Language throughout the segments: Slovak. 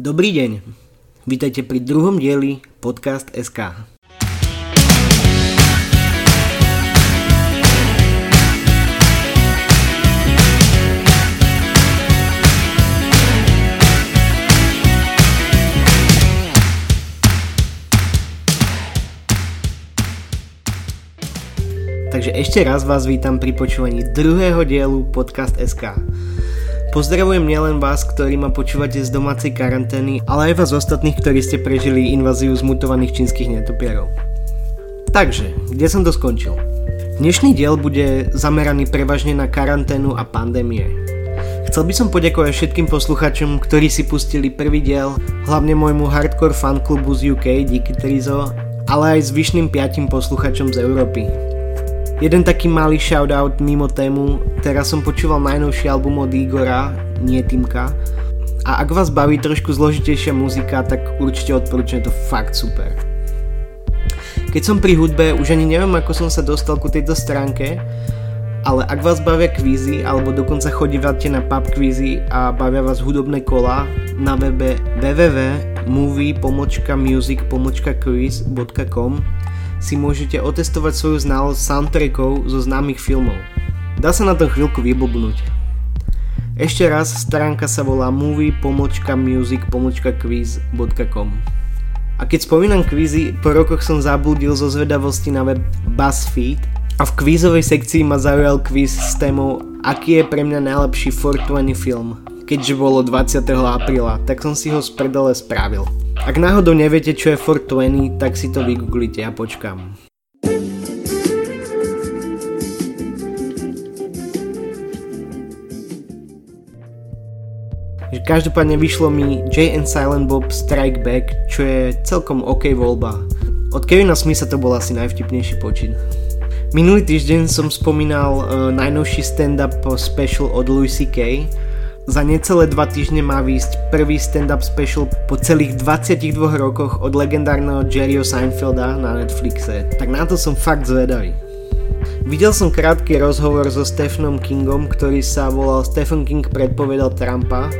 Dobrý deň, vítajte pri druhom dieli Podcast SK. Takže ešte raz vás vítam pri počúvaní druhého dielu Podcast SK. Pozdravujem nielen vás, ktorí ma počúvate z domácej karantény, ale aj vás ostatných, ktorí ste prežili inváziu zmutovaných čínskych netopierov. Takže, kde som to skončil? Dnešný diel bude zameraný prevažne na karanténu a pandémie. Chcel by som poďakovať všetkým posluchačom, ktorí si pustili prvý diel, hlavne môjmu hardcore fanklubu z UK, díky Trizo, ale aj zvyšným piatim posluchačom z Európy, Jeden taký malý shoutout mimo tému, teraz som počúval najnovší album od Igora, nie Timka. A ak vás baví trošku zložitejšia muzika, tak určite odporúčam, to fakt super. Keď som pri hudbe, už ani neviem ako som sa dostal ku tejto stránke, ale ak vás bavia kvízy, alebo dokonca chodívate na pub kvízy a bavia vás hudobné kola, na webe www.movie-music-quiz.com si môžete otestovať svoju znalosť soundtrackov zo známych filmov. Dá sa na to chvíľku vyblbnúť. Ešte raz, stránka sa volá movie-music-quiz.com A keď spomínam kvízy, po rokoch som zabludil zo zvedavosti na web BuzzFeed a v kvízovej sekcii ma zaujal kvíz s témou Aký je pre mňa najlepší 420 film, keďže bolo 20. apríla, tak som si ho z prdele spravil. Ak náhodou neviete, čo je 420, tak si to vygooglite, ja počkám. Každopádne vyšlo mi Jay and Silent Bob Strike Back, čo je celkom OK voľba. Od Kevina Smitha to bol asi najvtipnejší počin. Minulý týždeň som spomínal uh, najnovší stand-up special od Louis C.K., za necelé dva týždne má výjsť prvý stand-up special po celých 22 rokoch od legendárneho Jerryho Seinfelda na Netflixe. Tak na to som fakt zvedavý. Videl som krátky rozhovor so Stephenom Kingom, ktorý sa volal Stephen King predpovedal Trumpa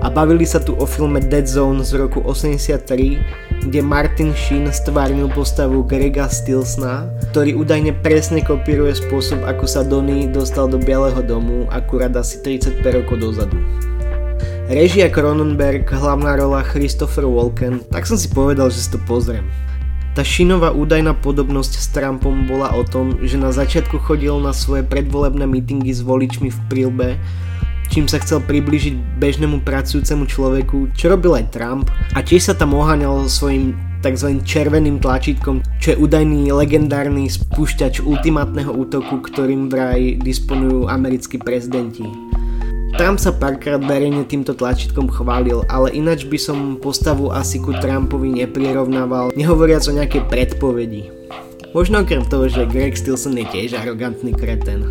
a bavili sa tu o filme Dead Zone z roku 83, kde Martin Sheen stvárnil postavu Grega Stilsna, ktorý údajne presne kopíruje spôsob, ako sa Donny dostal do Bieleho domu, akurát asi 35 rokov dozadu. Režia Cronenberg, hlavná rola Christopher Walken, tak som si povedal, že si to pozriem. Tá Shinová údajná podobnosť s Trumpom bola o tom, že na začiatku chodil na svoje predvolebné mítingy s voličmi v prílbe čím sa chcel približiť bežnému pracujúcemu človeku, čo robil aj Trump a tiež sa tam oháňal svojim tzv. červeným tlačítkom, čo je údajný legendárny spúšťač ultimátneho útoku, ktorým vraj disponujú americkí prezidenti. Trump sa párkrát verejne týmto tlačítkom chválil, ale ináč by som postavu asi ku Trumpovi neprirovnával, nehovoriac o nejakej predpovedi. Možno okrem toho, že Greg Stilson je tiež arogantný kreten.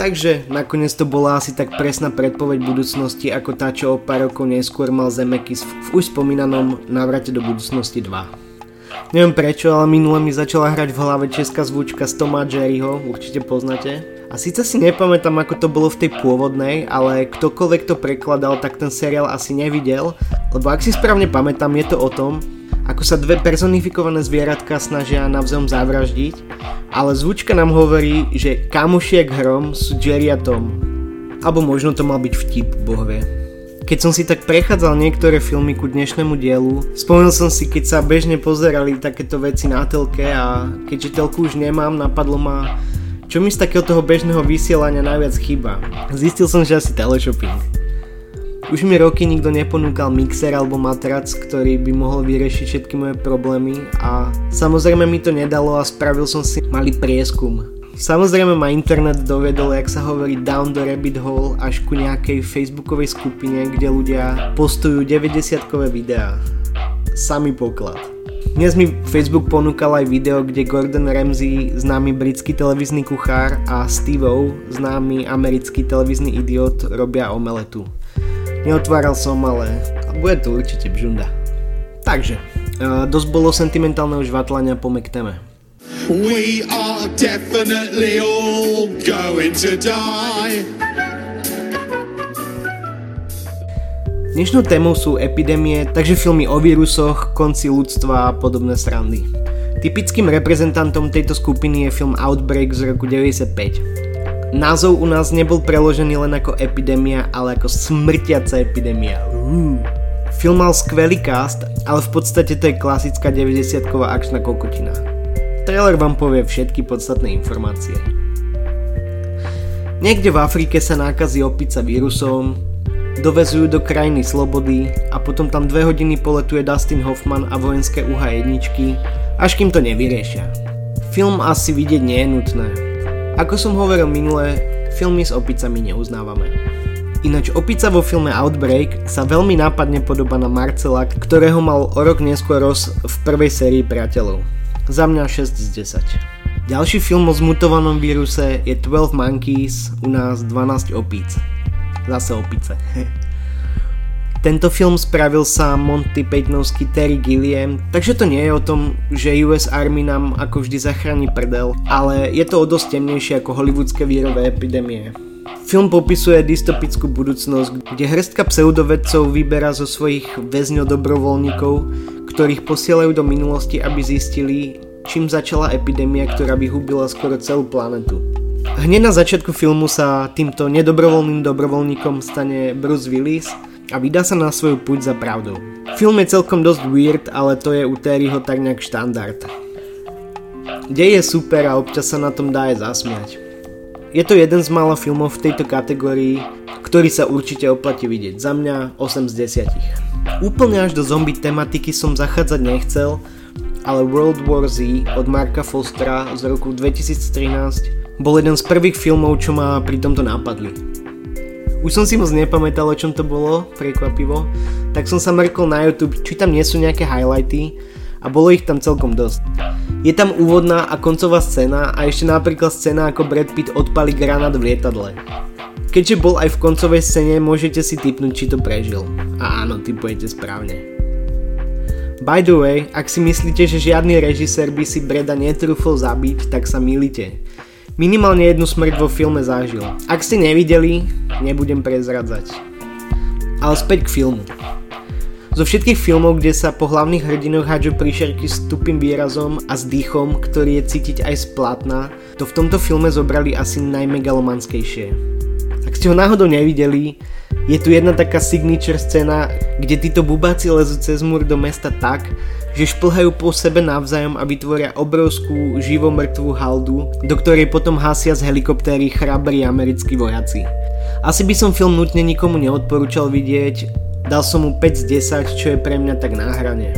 Takže nakoniec to bola asi tak presná predpoveď budúcnosti ako tá, čo o pár rokov neskôr mal Zemekis v už spomínanom návrate do budúcnosti 2. Neviem prečo, ale minule mi začala hrať v hlave česká zvučka z Toma Jerryho, určite poznáte. A síce si nepamätám ako to bolo v tej pôvodnej, ale ktokoľvek to prekladal, tak ten seriál asi nevidel, lebo ak si správne pamätám, je to o tom, ako sa dve personifikované zvieratka snažia navzájom zavraždiť, ale zvučka nám hovorí, že kamošiek hrom sú Jerry a Tom. Alebo možno to mal byť vtip, boh vie. Keď som si tak prechádzal niektoré filmy ku dnešnému dielu, spomenul som si, keď sa bežne pozerali takéto veci na telke a keďže telku už nemám, napadlo ma, čo mi z takého toho bežného vysielania najviac chýba. Zistil som, že asi teleshopping. Už mi roky nikto neponúkal mixer alebo matrac, ktorý by mohol vyriešiť všetky moje problémy a samozrejme mi to nedalo a spravil som si malý prieskum. Samozrejme ma internet dovedol, jak sa hovorí down the rabbit hole až ku nejakej facebookovej skupine, kde ľudia postujú 90-kové videá. Samý poklad. Dnes mi Facebook ponúkal aj video, kde Gordon Ramsay, známy britský televízny kuchár a Steve O, známy americký televízny idiot, robia omeletu. Neotváral som, ale bude to určite bžunda. Takže, uh, dosť bolo sentimentálneho žvatlania po téme. We are definitely all going to die. Dnešnou témou sú epidémie, takže filmy o vírusoch, konci ľudstva a podobné srandy. Typickým reprezentantom tejto skupiny je film Outbreak z roku 95. Názov u nás nebol preložený len ako epidémia, ale ako smrtiaca epidémia. Uh. Film mal skvelý cast, ale v podstate to je klasická 90-ková akčná kokotina. Trailer vám povie všetky podstatné informácie. Niekde v Afrike sa nákazí opica vírusom, dovezujú do krajiny slobody a potom tam dve hodiny poletuje Dustin Hoffman a vojenské UH-1, až kým to nevyriešia. Film asi vidieť nie je nutné. Ako som hovoril minule, filmy s opicami neuznávame. Ináč opica vo filme Outbreak sa veľmi nápadne podoba na Marcela, ktorého mal o rok neskôr Ross v prvej sérii Priateľov. Za mňa 6 z 10. Ďalší film o zmutovanom víruse je 12 Monkeys, u nás 12 opíc. Zase opice. Tento film spravil sa Monty Pythonovský Terry Gilliam, takže to nie je o tom, že US Army nám ako vždy zachráni prdel, ale je to o dosť temnejšie ako hollywoodske vírové epidémie. Film popisuje dystopickú budúcnosť, kde hrstka pseudovedcov vyberá zo svojich väzňov dobrovoľníkov, ktorých posielajú do minulosti, aby zistili, čím začala epidémia, ktorá vyhubila skoro celú planetu. Hneď na začiatku filmu sa týmto nedobrovoľným dobrovoľníkom stane Bruce Willis a vydá sa na svoju púť za pravdou. Film je celkom dosť weird, ale to je u Terryho tak nejak štandard. Dej je super a občas sa na tom dá aj zasmiať. Je to jeden z mála filmov v tejto kategórii, ktorý sa určite oplatí vidieť. Za mňa 8 z 10. Úplne až do zombie tematiky som zachádzať nechcel, ale World War Z od Marka Fostera z roku 2013 bol jeden z prvých filmov, čo ma pri tomto nápadli. Už som si moc nepamätal, o čom to bolo, prekvapivo, tak som sa mrkol na YouTube, či tam nie sú nejaké highlighty a bolo ich tam celkom dosť. Je tam úvodná a koncová scéna a ešte napríklad scéna ako Brad Pitt odpali granát v lietadle. Keďže bol aj v koncovej scéne, môžete si typnúť, či to prežil. A áno, typujete správne. By the way, ak si myslíte, že žiadny režisér by si Breda netrúfol zabiť, tak sa milíte. Minimálne jednu smrť vo filme zažil. Ak ste nevideli, nebudem prezradzať. Ale späť k filmu. Zo všetkých filmov, kde sa po hlavných hrdinoch hádžu príšerky s tupým výrazom a s dýchom, ktorý je cítiť aj z plátna, to v tomto filme zobrali asi najmegalomanskejšie. Ak ste ho náhodou nevideli, je tu jedna taká signature scéna, kde títo bubáci lezú cez múr do mesta tak, že šplhajú po sebe navzájom a vytvoria obrovskú živomrtvú haldu, do ktorej potom hasia z helikoptéry chrabrí americkí vojaci. Asi by som film nutne nikomu neodporúčal vidieť, dal som mu 5 z 10, čo je pre mňa tak na hrane.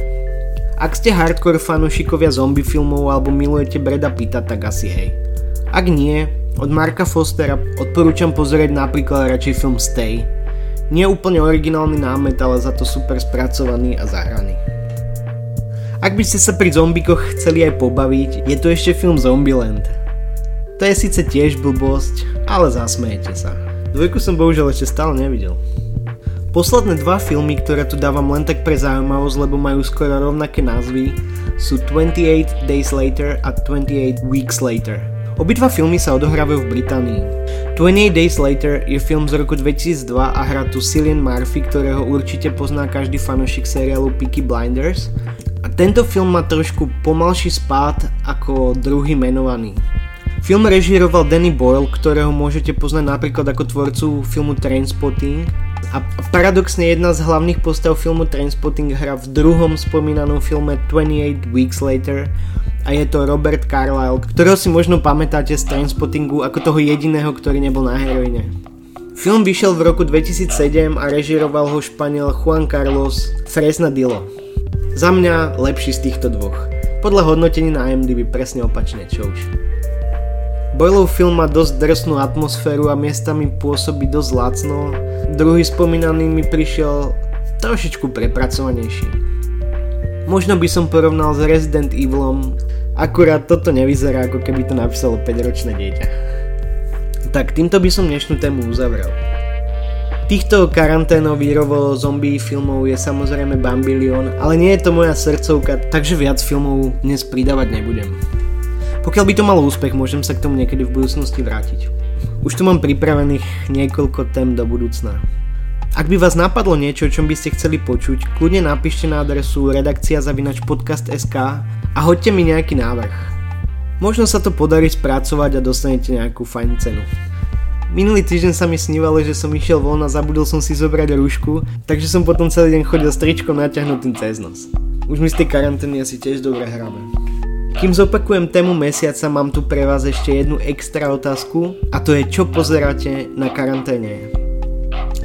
Ak ste hardcore fanúšikovia zombie filmov alebo milujete Breda Pitta, tak asi hej. Ak nie, od Marka Fostera odporúčam pozrieť napríklad radšej film Stay. Nie úplne originálny námet, ale za to super spracovaný a zahraný. Ak by ste sa pri zombikoch chceli aj pobaviť, je tu ešte film Zombieland. To je síce tiež blbosť, ale zasmejete sa. Dvojku som bohužiaľ ešte stále nevidel. Posledné dva filmy, ktoré tu dávam len tak pre zaujímavosť, lebo majú skoro rovnaké názvy, sú 28 Days Later a 28 Weeks Later. Obidva filmy sa odohrávajú v Británii. 28 Days Later je film z roku 2002 a hrá tu Cillian Murphy, ktorého určite pozná každý fanúšik seriálu Peaky Blinders tento film má trošku pomalší spád ako druhý menovaný. Film režíroval Danny Boyle, ktorého môžete poznať napríklad ako tvorcu filmu Trainspotting a paradoxne jedna z hlavných postav filmu Trainspotting hra v druhom spomínanom filme 28 Weeks Later a je to Robert Carlyle, ktorého si možno pamätáte z Trainspottingu ako toho jediného, ktorý nebol na heroine. Film vyšiel v roku 2007 a režíroval ho Španiel Juan Carlos Fresnadillo. Za mňa lepší z týchto dvoch. Podľa hodnotení na IMDb presne opačne, čo už. Boylov film má dosť drsnú atmosféru a miestami pôsobí dosť lacno, druhý spomínaný mi prišiel trošičku prepracovanejší. Možno by som porovnal s Resident Evilom, akurát toto nevyzerá ako keby to napísalo 5-ročné dieťa. Tak týmto by som dnešnú tému uzavrel. Týchto karanténov vírovo zombie filmov je samozrejme bambilión, ale nie je to moja srdcovka, takže viac filmov dnes pridávať nebudem. Pokiaľ by to malo úspech, môžem sa k tomu niekedy v budúcnosti vrátiť. Už tu mám pripravených niekoľko tém do budúcna. Ak by vás napadlo niečo, o čom by ste chceli počuť, kľudne napíšte na adresu redakcia zavinač podcast.sk a hoďte mi nejaký návrh. Možno sa to podarí spracovať a dostanete nejakú fajn cenu. Minulý týždeň sa mi snívalo, že som išiel von a zabudol som si zobrať rúšku, takže som potom celý deň chodil s tričkom natiahnutým cez nos. Už mi z tej karantény asi tiež dobre hrabe. Kým zopakujem tému mesiaca, mám tu pre vás ešte jednu extra otázku a to je čo pozeráte na karanténe.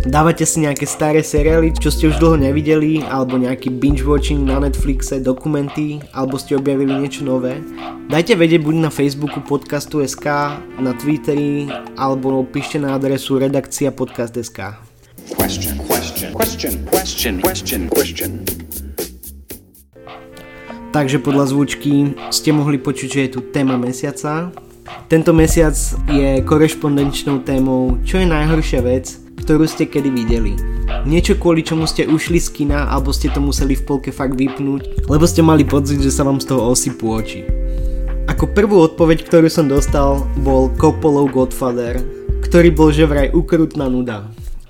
Dávate si nejaké staré seriály, čo ste už dlho nevideli, alebo nejaký binge watching na Netflixe, dokumenty, alebo ste objavili niečo nové? Dajte vedieť buď na Facebooku podcastu SK, na Twitteri, alebo píšte na adresu redakcia podcast.sk. Question, question, question, question, question, question. Takže podľa zvučky ste mohli počuť, že je tu téma mesiaca. Tento mesiac je korešpondenčnou témou Čo je najhoršia vec, ktorú ste kedy videli. Niečo kvôli čomu ste ušli z kina alebo ste to museli v polke fakt vypnúť, lebo ste mali pocit, že sa vám z toho osypú oči. Ako prvú odpoveď, ktorú som dostal, bol Coppolov Godfather, ktorý bol že vraj ukrutná nuda.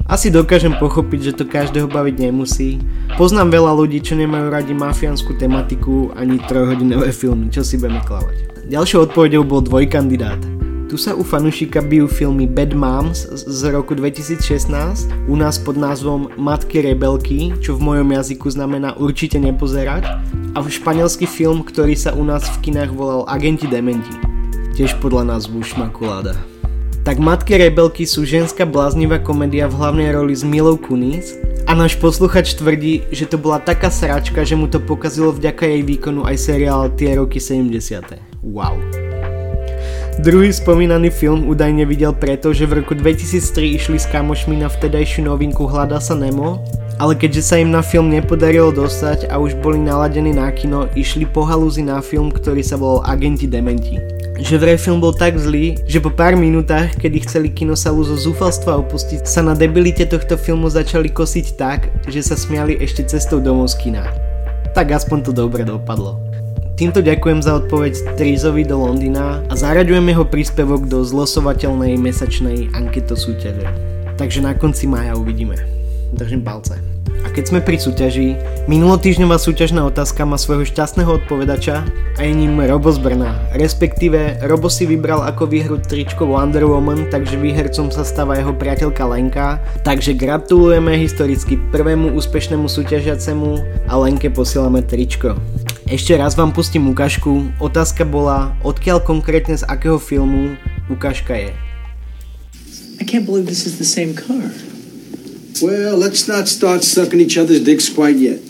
Asi dokážem pochopiť, že to každého baviť nemusí. Poznám veľa ľudí, čo nemajú radi mafiánsku tematiku ani trojhodinové filmy, čo si budeme klavať. Ďalšou odpovedou bol dvojkandidát. Tu sa u fanušika bijú filmy Bad Moms z roku 2016, u nás pod názvom Matky rebelky, čo v mojom jazyku znamená určite nepozerať, a španielský film, ktorý sa u nás v kinách volal Agenti Dementi, tiež podľa názvu Šmakuláda. Tak Matky rebelky sú ženská bláznivá komédia v hlavnej roli s Milou Kunis a náš posluchač tvrdí, že to bola taká sračka, že mu to pokazilo vďaka jej výkonu aj seriál Tie roky 70. Wow. Druhý spomínaný film údajne videl preto, že v roku 2003 išli s kamošmi na vtedajšiu novinku Hľada sa Nemo, ale keďže sa im na film nepodarilo dostať a už boli naladení na kino, išli po halúzi na film, ktorý sa volal Agenti Dementi. Že vraj film bol tak zlý, že po pár minútach, kedy chceli kinosalu zo zúfalstva opustiť, sa na debilite tohto filmu začali kosiť tak, že sa smiali ešte cestou domov z kina. Tak aspoň to dobre dopadlo. Týmto ďakujem za odpoveď Trizovi do Londýna a zaraďujem jeho príspevok do zlosovateľnej mesačnej anketo súťaže. Takže na konci mája uvidíme. Držím palce. A keď sme pri súťaži, minulotýždňová súťažná otázka má svojho šťastného odpovedača a je ním Robo z Brna. Respektíve Robo si vybral ako výhru tričko Wonder Woman, takže výhercom sa stáva jeho priateľka Lenka. Takže gratulujeme historicky prvému úspešnému súťažiacemu a Lenke posielame tričko. Ešte raz vám pustím ukážku. Otázka bola, odkiaľ konkrétne z akého filmu ukážka je. I can't believe this is the same car. Well, let's not start sucking each other's dicks quite yet.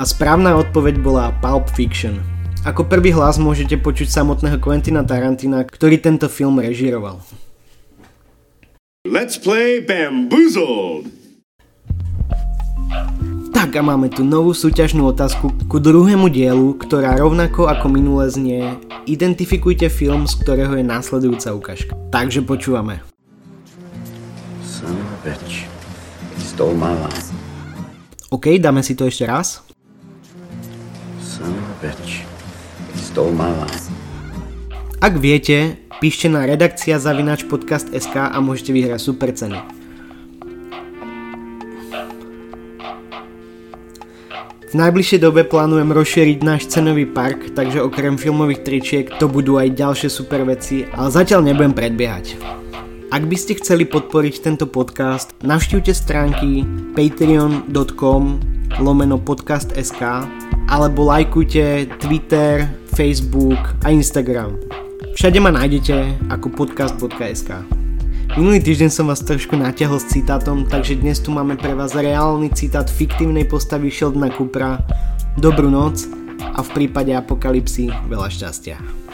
A správna odpoveď bola Pulp Fiction. Ako prvý hlas môžete počuť samotného Quentina Tarantina, ktorý tento film režiroval. Let's play Bamboozled! Tak a máme tu novú súťažnú otázku ku druhému dielu, ktorá rovnako ako minule znie Identifikujte film, z ktorého je následujúca ukážka. Takže počúvame. Son of a bitch. Stole my line. OK, dáme si to ešte raz. Son of a bitch. Stole my line. Ak viete, píšte na redakcia zavinač podcast.sk a môžete vyhrať super ceny. V najbližšej dobe plánujem rozšíriť náš cenový park, takže okrem filmových tričiek to budú aj ďalšie super veci, ale zatiaľ nebudem predbiehať. Ak by ste chceli podporiť tento podcast, navštívte stránky patreon.com lomeno podcast.sk alebo lajkujte Twitter, Facebook a Instagram. Všade ma nájdete ako podcast.sk. Minulý týždeň som vás trošku natiahol s citátom, takže dnes tu máme pre vás reálny citát fiktívnej postavy Sheldona Coopera. Dobrú noc a v prípade apokalipsy veľa šťastia.